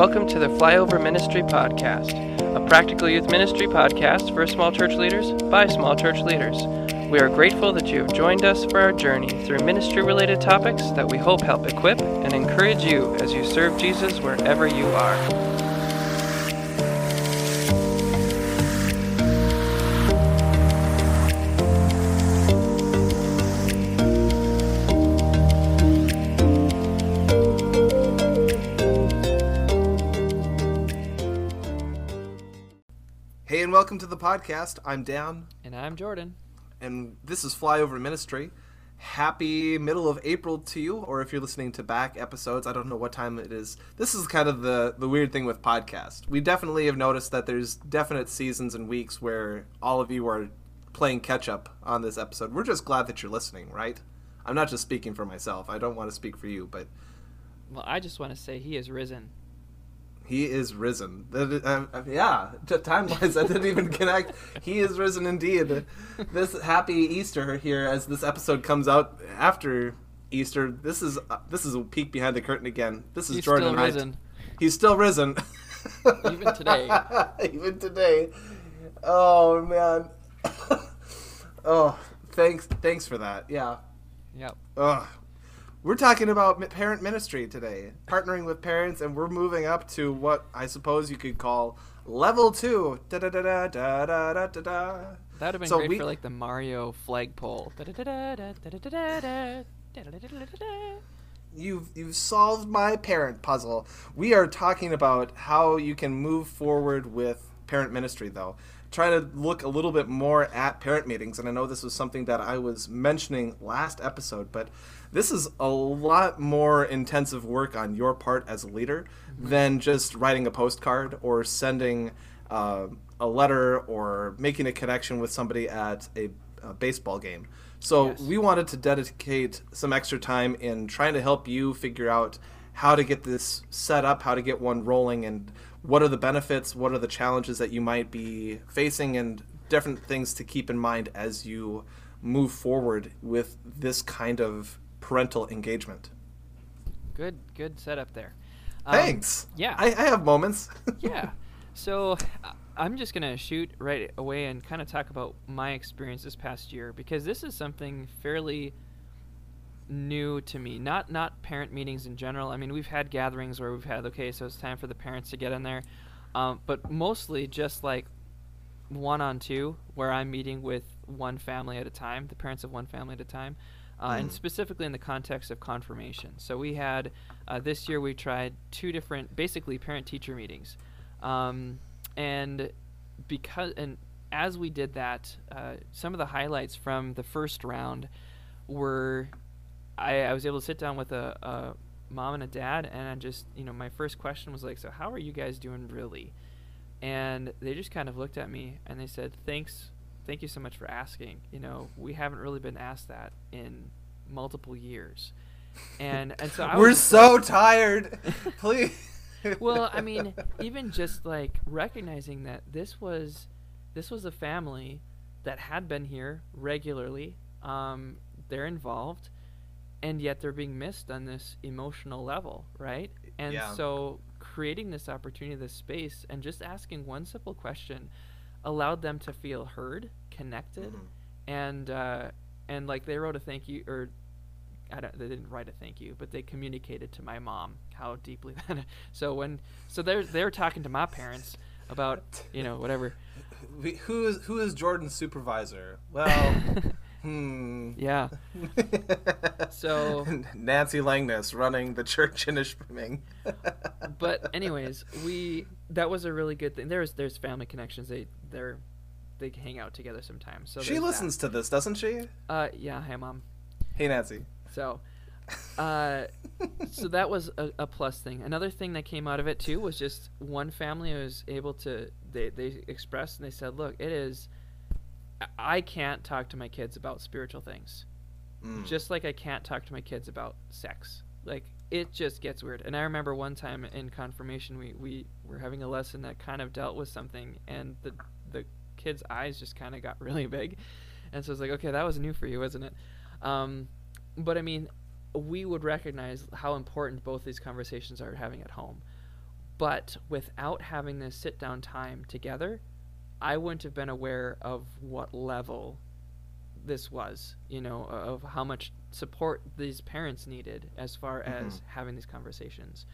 Welcome to the Flyover Ministry Podcast, a practical youth ministry podcast for small church leaders by small church leaders. We are grateful that you have joined us for our journey through ministry related topics that we hope help equip and encourage you as you serve Jesus wherever you are. To the podcast. I'm Dan. And I'm Jordan. And this is Flyover Ministry. Happy middle of April to you, or if you're listening to back episodes, I don't know what time it is. This is kind of the, the weird thing with podcast. We definitely have noticed that there's definite seasons and weeks where all of you are playing catch up on this episode. We're just glad that you're listening, right? I'm not just speaking for myself. I don't want to speak for you, but. Well, I just want to say he is risen. He is risen. Uh, yeah, time wise, I didn't even connect. He is risen indeed. This happy Easter here, as this episode comes out after Easter. This is uh, this is a peek behind the curtain again. This is He's Jordan. Still risen. He's still risen. Even today. Even today. Oh man. oh, thanks. Thanks for that. Yeah. Yep. Ugh. We're talking about parent ministry today, partnering with parents, and we're moving up to what I suppose you could call level two. Da da da da da da da da. That would have been so great we... for like the Mario flagpole. You've you've solved my parent puzzle. We are talking about how you can move forward with parent ministry, though. Try to look a little bit more at parent meetings, and I know this was something that I was mentioning last episode, but this is a lot more intensive work on your part as a leader than just writing a postcard or sending uh, a letter or making a connection with somebody at a, a baseball game. So yes. we wanted to dedicate some extra time in trying to help you figure out how to get this set up, how to get one rolling, and what are the benefits, what are the challenges that you might be facing, and different things to keep in mind as you move forward with this kind of parental engagement. Good, good setup there. Um, Thanks. Yeah, I, I have moments. yeah. So I'm just gonna shoot right away and kind of talk about my experience this past year because this is something fairly new to me. Not not parent meetings in general. I mean, we've had gatherings where we've had okay, so it's time for the parents to get in there, um, but mostly just like one on two, where I'm meeting with one family at a time, the parents of one family at a time uh, mm. and specifically in the context of confirmation. So we had uh, this year we tried two different, basically parent-teacher meetings, um, and because and as we did that, uh, some of the highlights from the first round were I, I was able to sit down with a, a mom and a dad, and I just you know my first question was like, so how are you guys doing really? And they just kind of looked at me and they said, thanks thank you so much for asking. You know, we haven't really been asked that in multiple years, and and so I we're so like, tired. Please. well, I mean, even just like recognizing that this was this was a family that had been here regularly. Um, they're involved, and yet they're being missed on this emotional level, right? And yeah. so creating this opportunity, this space, and just asking one simple question allowed them to feel heard, connected, mm-hmm. and uh, and like they wrote a thank you or I don't, they didn't write a thank you, but they communicated to my mom how deeply that. So when so they're they're talking to my parents about you know whatever. Who is who is Jordan's supervisor? Well, hmm. Yeah. so Nancy Langness running the church in Ishpeming. but anyways, we that was a really good thing. There's there's family connections. They they're they hang out together sometimes. So she listens that. to this, doesn't she? Uh, yeah. Hey, mom. Hey, Nancy. So, uh, so that was a, a plus thing. Another thing that came out of it too was just one family was able to they they expressed and they said, look, it is. I can't talk to my kids about spiritual things, mm. just like I can't talk to my kids about sex. Like it just gets weird. And I remember one time in confirmation, we, we were having a lesson that kind of dealt with something, and the the kid's eyes just kind of got really big, and so I was like, okay, that was new for you, wasn't it? Um, but I mean, we would recognize how important both these conversations are having at home. but without having this sit down time together, I wouldn't have been aware of what level this was, you know, of how much support these parents needed as far Mhm. as having these conversations.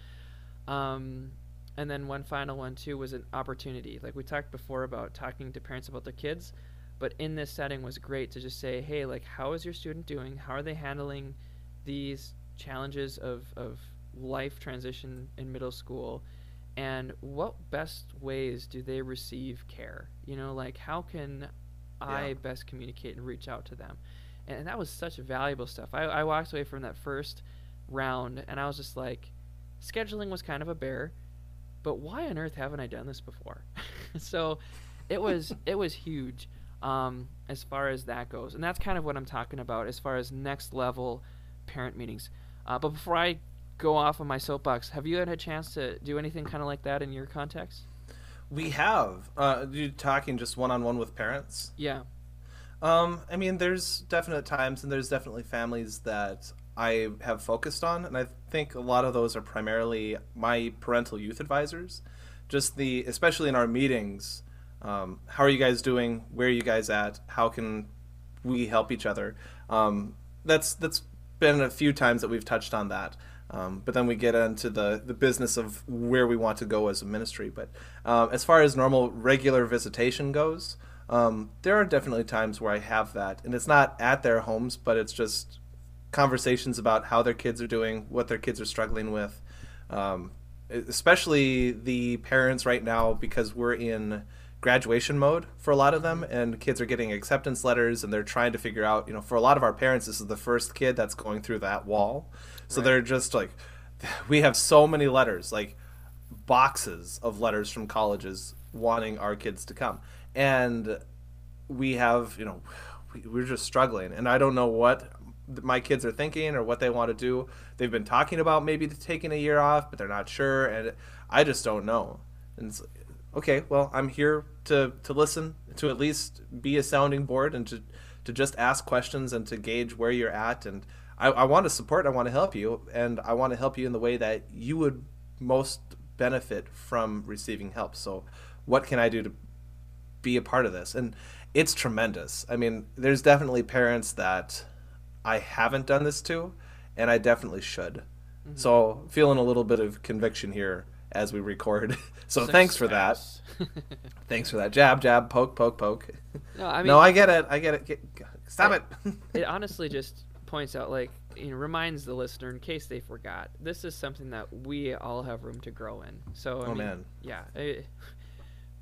Um, and then one final one too was an opportunity. Like we talked before about talking to parents about their kids, but in this setting was great to just say, hey, like how is your student doing? How are they handling these challenges of of life transition in middle school? And what best ways do they receive care? You know, like how can I Yeah. best communicate and reach out to them? And that was such valuable stuff. I, I walked away from that first round and I was just like, scheduling was kind of a bear, but why on earth haven't I done this before? so it was it was huge um, as far as that goes, and that's kind of what I'm talking about as far as next level parent meetings. Uh, but before I go off on my soapbox, have you had a chance to do anything kind of like that in your context? We have. Uh, you talking just one on one with parents? Yeah. Um, I mean, there's definite times and there's definitely families that I have focused on, and I think a lot of those are primarily my parental youth advisors. Just the, especially in our meetings, um, how are you guys doing? Where are you guys at? How can we help each other? Um, that's that's been a few times that we've touched on that. Um, but then we get into the, the business of where we want to go as a ministry. But um, as far as normal, regular visitation goes, um, there are definitely times where I have that. And it's not at their homes, but it's just conversations about how their kids are doing, what their kids are struggling with. Um, especially the parents right now, because we're in graduation mode for a lot of them and kids are getting acceptance letters and they're trying to figure out you know for a lot of our parents this is the first kid that's going through that wall. So Right. they're just like we have so many letters like boxes of letters from colleges wanting our kids to come. And we have you know we, we're just struggling and i don't know what my kids are thinking or what they want to do. They've been talking about maybe taking a year off but they're not sure and i just don't know. And okay well i'm here to to listen to at least be a sounding board and to to just ask questions and to gauge where you're at. And i, I want to support i want to help you and i want to help you in the way that you would most benefit from receiving help. So what can i do to be a part of this? And it's tremendous. I mean there's definitely parents that i haven't done this to and i definitely should. Mm-hmm. So feeling a little bit of conviction here as we record. So thanks for that. Thanks for that. Jab jab poke poke poke. No, I mean, no i get it. I get it. Get, stop it. It honestly just points out like you know reminds the listener in case they forgot this is something that we all have room to grow in. So I Oh, mean, man. yeah I-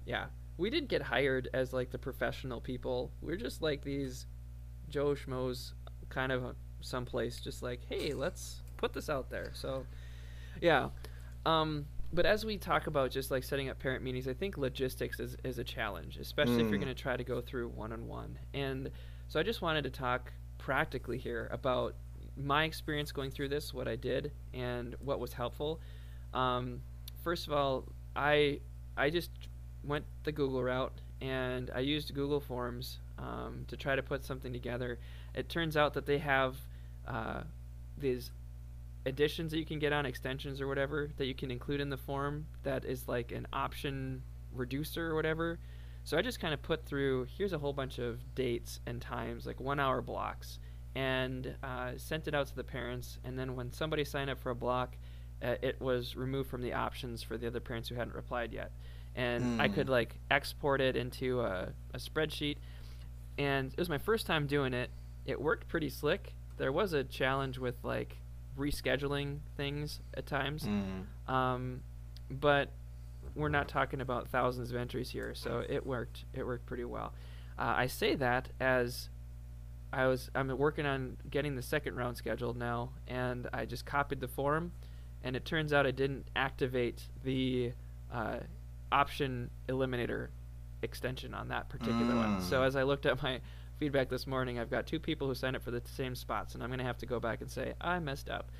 yeah. We did get hired as like the professional people. We're just like these joe schmoes kind of someplace just like hey let's put this out there. So yeah. Um but as we talk about just like setting up parent meetings, I think logistics is, is a challenge, especially if you're Mm. going to try to go through one on one. And so I just wanted to talk practically here about my experience going through this, what I did, and what was helpful. Um, first of all, I I just went the Google route and I used Google Forms um, to try to put something together. It turns out that they have uh, these additions that you can get on extensions or whatever that you can include in the form that is like an option reducer or whatever. So I just kind of put through here's a whole bunch of dates and times, like one hour blocks, and uh, sent it out to the parents. And then when somebody signed up for a block, uh, it was removed from the options for the other parents who hadn't replied yet. And I Mm. could like export it into a, a spreadsheet. And it was my first time doing it. It worked pretty slick. There was a challenge with like rescheduling things at times. Mm. Um, but we're not talking about thousands of entries here, so it worked. It worked pretty well. Uh, I say that as I was I'm working on getting the second round scheduled now, and I just copied the form, and it turns out I didn't activate the uh, option eliminator extension on that particular one. So Mm. as I looked at my feedback this morning, I've got two people who signed up for the same spots, and I'm gonna have to go back and say I messed up.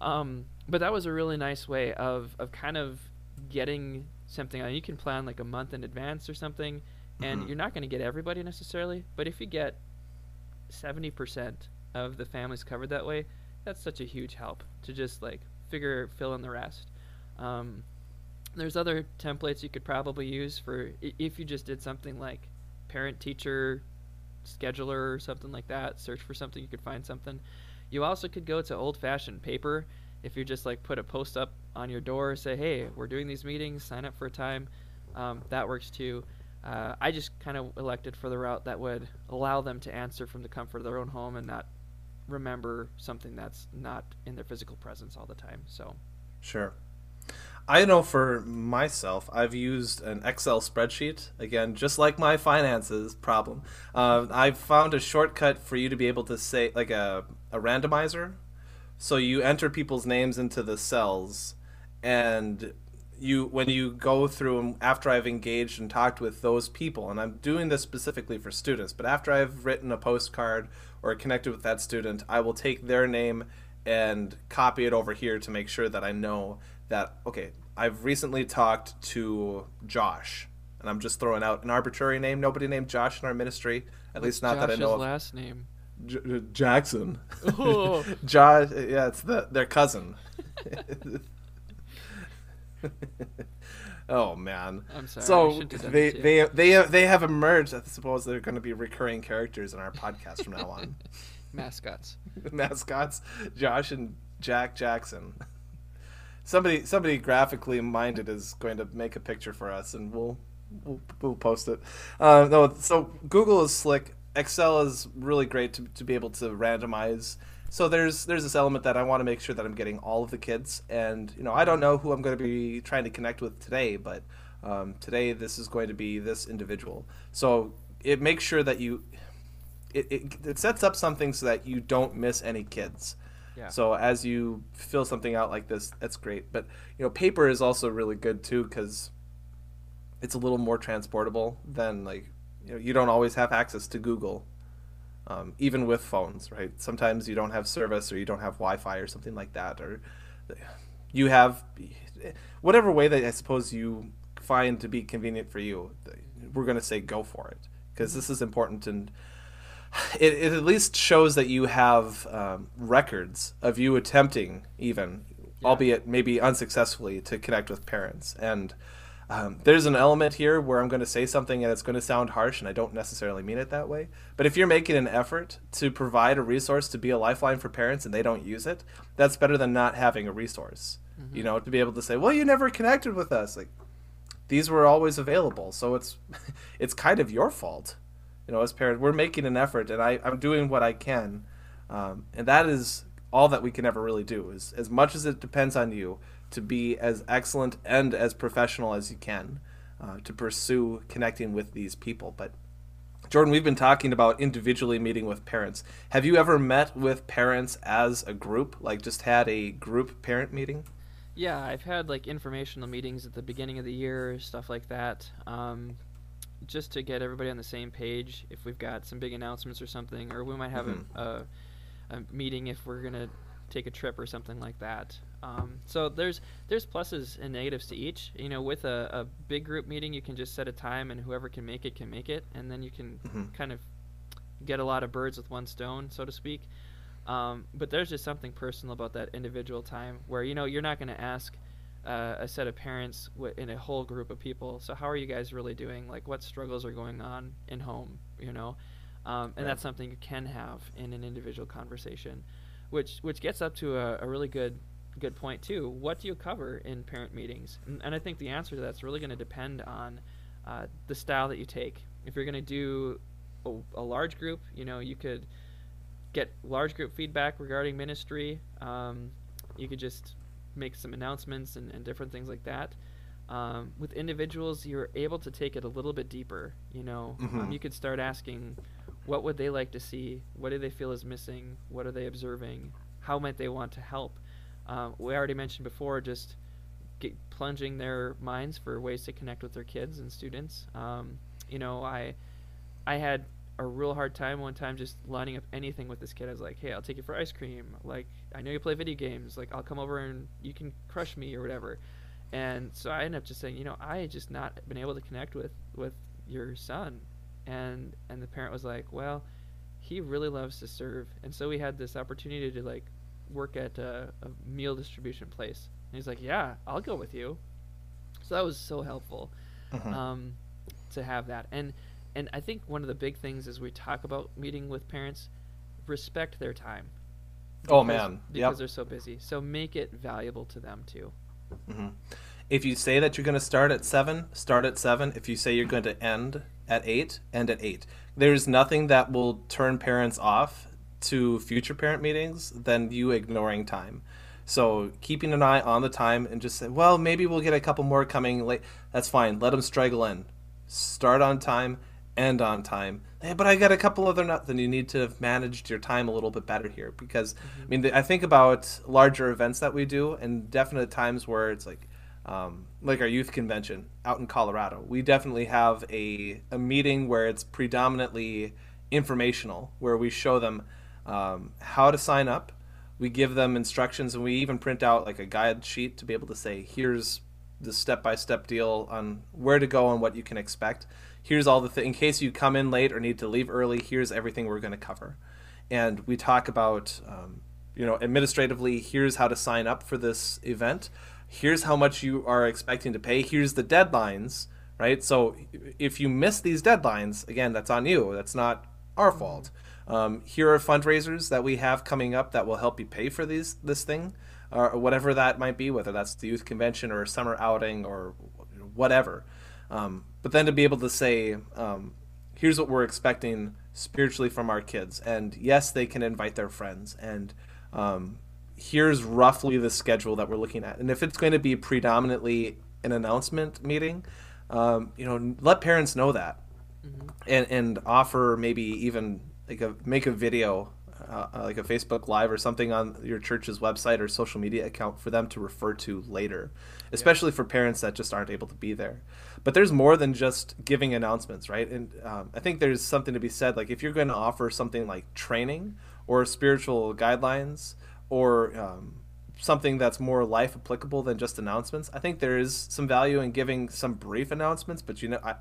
Um, but that was a really nice way of, of kind of getting something on. You can plan like a month in advance or something, and Mhm. you're not going to get everybody necessarily. But if you get 70% of the families covered that way, that's such a huge help to just like figure fill in the rest. Um, there's other templates you could probably use for if you just did something like parent teacher scheduler or something like that search for something you could find something. You also could go to old fashioned paper. If you just like put a post up on your door say hey we're doing these meetings sign up for a time um, that works too. Uh, i just kind of elected for the route that would allow them to answer from the comfort of their own home and not remember something that's not in their physical presence all the time so. Sure I know for myself, I've used an Excel spreadsheet. Again, just like my finances problem, uh, I've found a shortcut for you to be able to say, like a, a randomizer. So you enter people's names into the cells, and you when you go through after I've engaged and talked with those people, and I'm doing this specifically for students, but after I've written a postcard or connected with that student, I will take their name and copy it over here to make sure that I know that okay, I've recently talked to Josh, and I'm just throwing out an arbitrary name. Nobody named Josh in our ministry, at What's least not Josh's that I know of. last name J- uh, Jackson. Oh. Josh, yeah, it's the their cousin. oh man. I'm sorry, So shouldn't have done they they they they have emerged. I suppose they're going to be recurring characters in our podcast from now on. mascots Mascots: Josh and Jack Jackson. Somebody somebody graphically minded is going to make a picture for us, and we'll we'll, we'll post it. Uh, no, so Google is slick. Excel is really great to, to be able to randomize. So there's there's this element that I want to make sure that I'm getting all of the kids, and you know I don't know who I'm going to be trying to connect with today, but um, today this is going to be this individual. So it makes sure that you it, it, it sets up something so that you don't miss any kids. So as you fill something out like this, that's great. But you know, paper is also really good too because it's a little more transportable than like you know you don't always have access to Google, um, even with phones, right? Sometimes you don't have service or you don't have Wi-Fi or something like that, or you have whatever way that I suppose you find to be convenient for you. We're going to say go for it because this is important and it, it at least shows that you have um, records of you attempting even Yeah. albeit maybe unsuccessfully to connect with parents. And um, there's an element here where i'm going to say something and it's going to sound harsh and i don't necessarily mean it that way. But if you're making an effort to provide a resource to be a lifeline for parents and they don't use it that's better than not having a resource. You know to be able to say well you never connected with us. Like these were always available. So it's it's kind of your fault you know as parents we're making an effort and I, i'm doing what i can um, and that is all that we can ever really do is as much as it depends on you to be as excellent and as professional as you can uh, to pursue connecting with these people. But jordan we've been talking about individually meeting with parents. Have you ever met with parents as a group? Like just had a group parent meeting? Yeah, I've had like informational meetings at the beginning of the year, stuff like that, um, just to get everybody on the same page. If we've got some big announcements or something, or we might have Mhm. a, a, a meeting if we're gonna take a trip or something like that. Um, so there's there's pluses and negatives to each. You know, with a, a big group meeting, you can just set a time, and whoever can make it can make it, and then you can Mhm. kind of get a lot of birds with one stone, so to speak. Um, but there's just something personal about that individual time where you know you're not going to ask uh, a set of parents w- in a whole group of people. So how are you guys really doing? Like what struggles are going on in home? You know, um, and Right. that's something you can have in an individual conversation, which which gets up to a, a really good good point too. What do you cover in parent meetings? And, and I think the answer to that's really going to depend on uh, the style that you take. If you're going to do a, a large group, you know, you could get large group feedback regarding ministry. Um, you could just make some announcements and, and different things like that. Um, with individuals, you're able to take it a little bit deeper. You know, um, Mhm. you could start asking, what would they like to see? What do they feel is missing? What are they observing? How might they want to help? Um, we already mentioned before, just get, plunging their minds for ways to connect with their kids and students. Um, you know, I I had a real hard time one time just lining up anything with this kid. I was like, "Hey, I'll take you for ice cream. Like, I know you play video games. Like, I'll come over and you can crush me or whatever." And so I ended up just saying, "You know, I had just not been able to connect with with your son." And and the parent was like, "Well, he really loves to serve." And so we had this opportunity to like work at a, a meal distribution place. And he's like, "Yeah, I'll go with you." So that was so helpful um, to have that. And and I think one of the big things as we talk about meeting with parents, respect their time. Oh man, because yep. they're so busy. So make it valuable to them too. Mm-hmm. If you say that you're going to start at seven, start at seven. If you say you're going to end at eight, end at eight. There's nothing that will turn parents off to future parent meetings than you ignoring time. So keeping an eye on the time and just say, well, maybe we'll get a couple more coming late. That's fine. Let them straggle in. Start on time, end on time. Hey, but I got a couple other nuts. Then you need to have managed your time a little bit better here because I mean I think about larger events that we do and definite times where it's like um, like our youth convention out in Colorado. We definitely have a, a meeting where it's predominantly informational, where we show them um, how to sign up. We give them instructions, and we even print out like a guide sheet to be able to say, here's the step by step deal on where to go and what you can expect. Here's all the things, in case you come in late or need to leave early, here's everything we're going to cover. And we talk about, um, you know, administratively, here's how to sign up for this event. Here's how much you are expecting to pay. Here's the deadlines right? So if you miss these deadlines again that's on you. That's not our fault. Um, here are fundraisers that we have coming up that will help you pay for these this thing or whatever that might be whether that's the youth convention or a summer outing or whatever. Um, but then to be able to say um, here's what we're expecting spiritually from our kids and yes they can invite their friends and um, here's roughly the schedule that we're looking at. And if it's going to be predominantly an announcement meeting, um, you know, let parents know that, and and offer maybe even like a make a video, uh, like a Facebook Live or something on your church's website or social media account for them to refer to later, especially for parents that just aren't able to be there. But there's more than just giving announcements, right? And um, I think there's something to be said. Like if you're going to offer something like training or spiritual guidelines or um, something that's more life applicable than just announcements. I think there is some value in giving some brief announcements, but you know, I,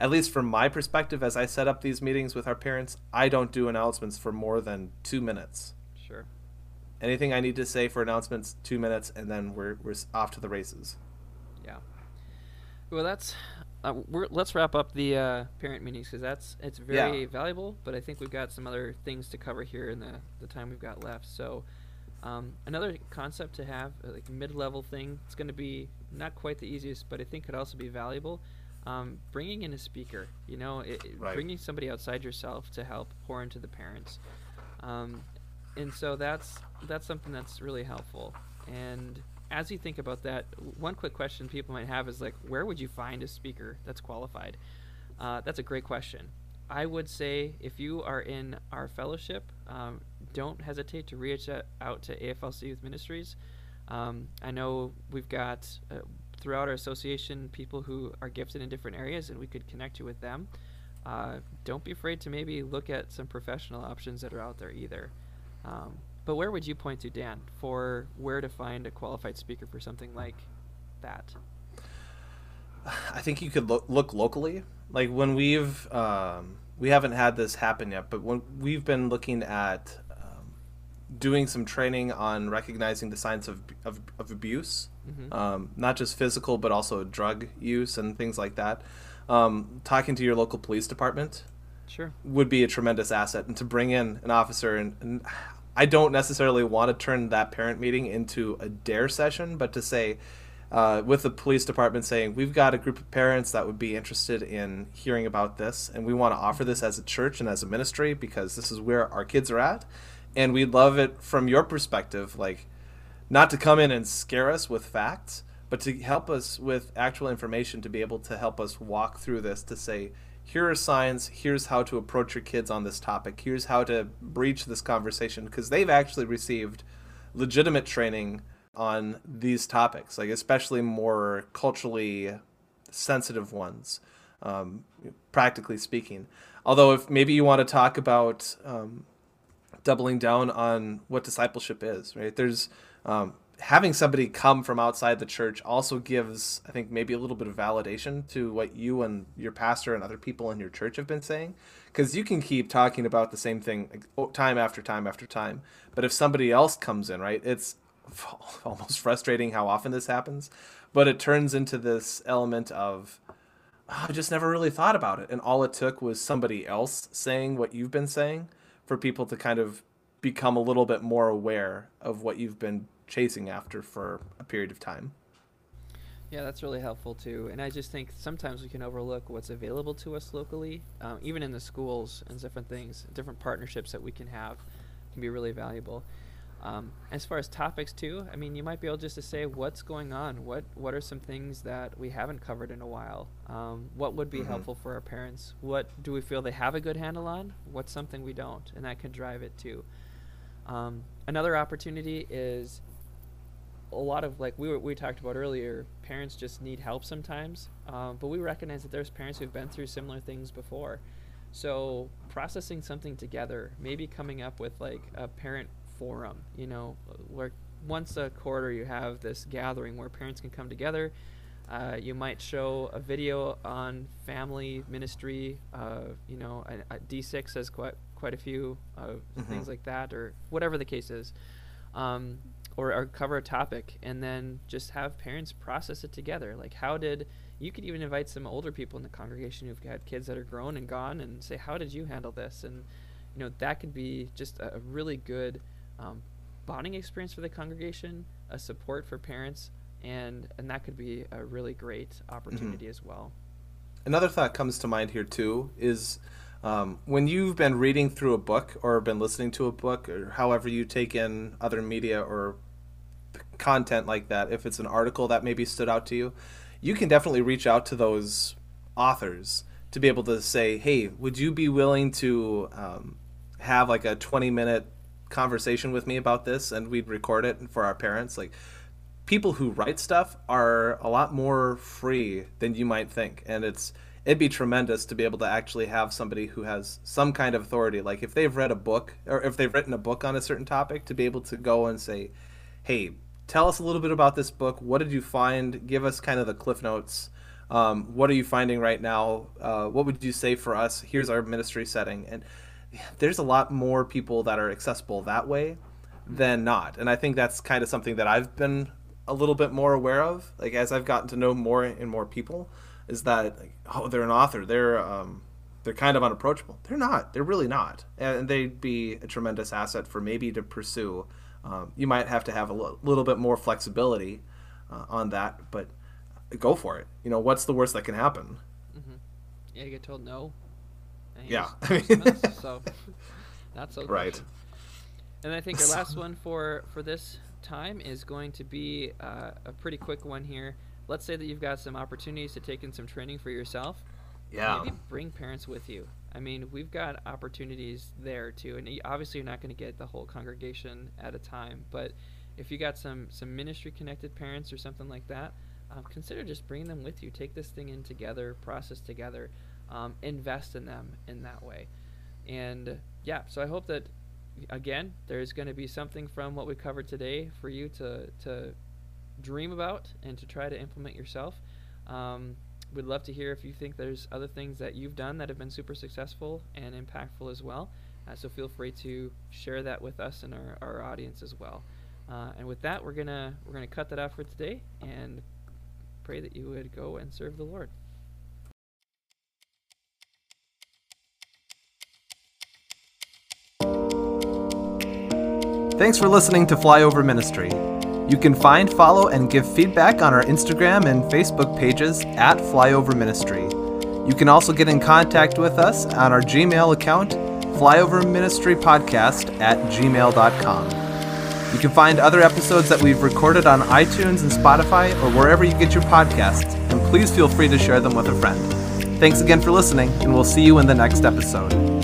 at least from my perspective, as I set up these meetings with our parents, I don't do announcements for more than two minutes. Sure. Anything I need to say for announcements, two minutes, and then we're we're off to the races. Yeah. Well, that's. Uh, we're, let's wrap up the uh, parent meetings because that's it's very Yeah. valuable. But I think we've got some other things to cover here in the the time we've got left. So. Um, another concept to have, uh, like a mid-level thing, it's going to be not quite the easiest, but I think could also be valuable. Um, bringing in a speaker, you know, it, Right. bringing somebody outside yourself to help pour into the parents, um, and so that's that's something that's really helpful. And as you think about that, one quick question people might have is like, where would you find a speaker that's qualified? Uh, that's a great question. I would say if you are in our fellowship, um, don't hesitate to reach out- out to AFLC Youth Ministries. Um, I know we've got uh, throughout our association people who are gifted in different areas, and we could connect you with them. Uh, don't be afraid to maybe look at some professional options that are out there either. Um, but where would you point to, Dan, for where to find a qualified speaker for something like that? I think you could look, locally. Like when we've um, we haven't had this happen yet, but when we've been looking at doing some training on recognizing the signs of of, of abuse, Mhm. um, not just physical but also drug use and things like that. Um, talking to your local police department Sure. would be a tremendous asset, and to bring in an officer and. and I don't necessarily want to turn that parent meeting into a dare session, but to say, uh, with the police department saying we've got a group of parents that would be interested in hearing about this and we want to offer this as a church and as a ministry because this is where our kids are at and we'd love it from your perspective like not to come in and scare us with facts but to help us with actual information to be able to help us walk through this to say here are signs here's how to approach your kids on this topic here's how to breach this conversation because they've actually received legitimate training on these topics, like especially more culturally sensitive ones, um, practically speaking. Although, if maybe you want to talk about um, doubling down on what discipleship is, right? There's um, having somebody come from outside the church also gives, I think, maybe a little bit of validation to what you and your pastor and other people in your church have been saying. Because you can keep talking about the same thing time after time after time. But if somebody else comes in, right, it's almost frustrating how often this happens, but it turns into this element of oh, I just never really thought about it, and all it took was somebody else saying what you've been saying for people to kind of become a little bit more aware of what you've been chasing after for a period of time. Yeah, that's really helpful too. And I just think sometimes we can overlook what's available to us locally, um, even in the schools and different things, different partnerships that we can have can be really valuable. Um, as far as topics too, I mean, you might be able just to say what's going on. What what are some things that we haven't covered in a while? Um, what would be mm-hmm. helpful for our parents? What do we feel they have a good handle on? What's something we don't, and that could drive it too. Um, another opportunity is a lot of like we were, we talked about earlier. Parents just need help sometimes, um, but we recognize that there's parents who've been through similar things before. So processing something together, maybe coming up with like a parent forum, you know, where once a quarter you have this gathering where parents can come together. Uh, you might show a video on family ministry. Uh, you know, D6 has quite quite a few uh, mm-hmm. things like that, or whatever the case is. Um, or, or cover a topic and then just have parents process it together. Like, how did you could even invite some older people in the congregation who've had kids that are grown and gone and say, how did you handle this? And you know, that could be just a, a really good um, bonding experience for the congregation, a support for parents, and and that could be a really great opportunity mm-hmm. as well. Another thought comes to mind here too is um, when you've been reading through a book or been listening to a book or however you take in other media or content like that, if it's an article that maybe stood out to you, you can definitely reach out to those authors to be able to say, hey, would you be willing to um, have like a 20 minute conversation with me about this and we'd record it for our parents like people who write stuff are a lot more free than you might think and it's it'd be tremendous to be able to actually have somebody who has some kind of authority. Like if they've read a book or if they've written a book on a certain topic to be able to go and say hey tell us a little bit about this book. What did you find? Give us kind of the cliff notes. Um, what are you finding right now? Uh, what would you say for us? Here's our ministry setting. And there's a lot more people that are accessible that way than not. And I think that's kind of something that I've been a little bit more aware of, like as I've gotten to know more and more people, is that like, oh, they're an author, they're um, they're kind of unapproachable. They're not. They're really not, and they'd be a tremendous asset for maybe to pursue. Um, you might have to have a l- little bit more flexibility uh, on that, but go for it. You know, what's the worst that can happen? Mm-hmm. Yeah, you get told no, yeah. so that's so right. And I think our last one for for this time is going to be uh, a pretty quick one here. Let's say that you've got some opportunities to take in some training for yourself. Yeah. Maybe bring parents with you. I mean, we've got opportunities there too, and obviously you're not going to get the whole congregation at a time. But if you got some some ministry connected parents or something like that, um, consider just bringing them with you. Take this thing in together, process together um, invest in them in that way. And yeah, so I hope that again there's going to be something from what we covered today for you to to dream about and to try to implement yourself. Um, we'd love to hear if you think there's other things that you've done that have been super successful and impactful as well. Uh, so feel free to share that with us and our, our audience as well. Uh, and with that, we're gonna we're gonna cut that off for today and pray that you would go and serve the Lord. Thanks for listening to Flyover Ministry. You can find, follow, and give feedback on our Instagram and Facebook pages at Flyover Ministry. You can also get in contact with us on our Gmail account, flyoverministrypodcast at gmail.com. You can find other episodes that we've recorded on iTunes and Spotify or wherever you get your podcasts, and please feel free to share them with a friend. Thanks again for listening, and we'll see you in the next episode.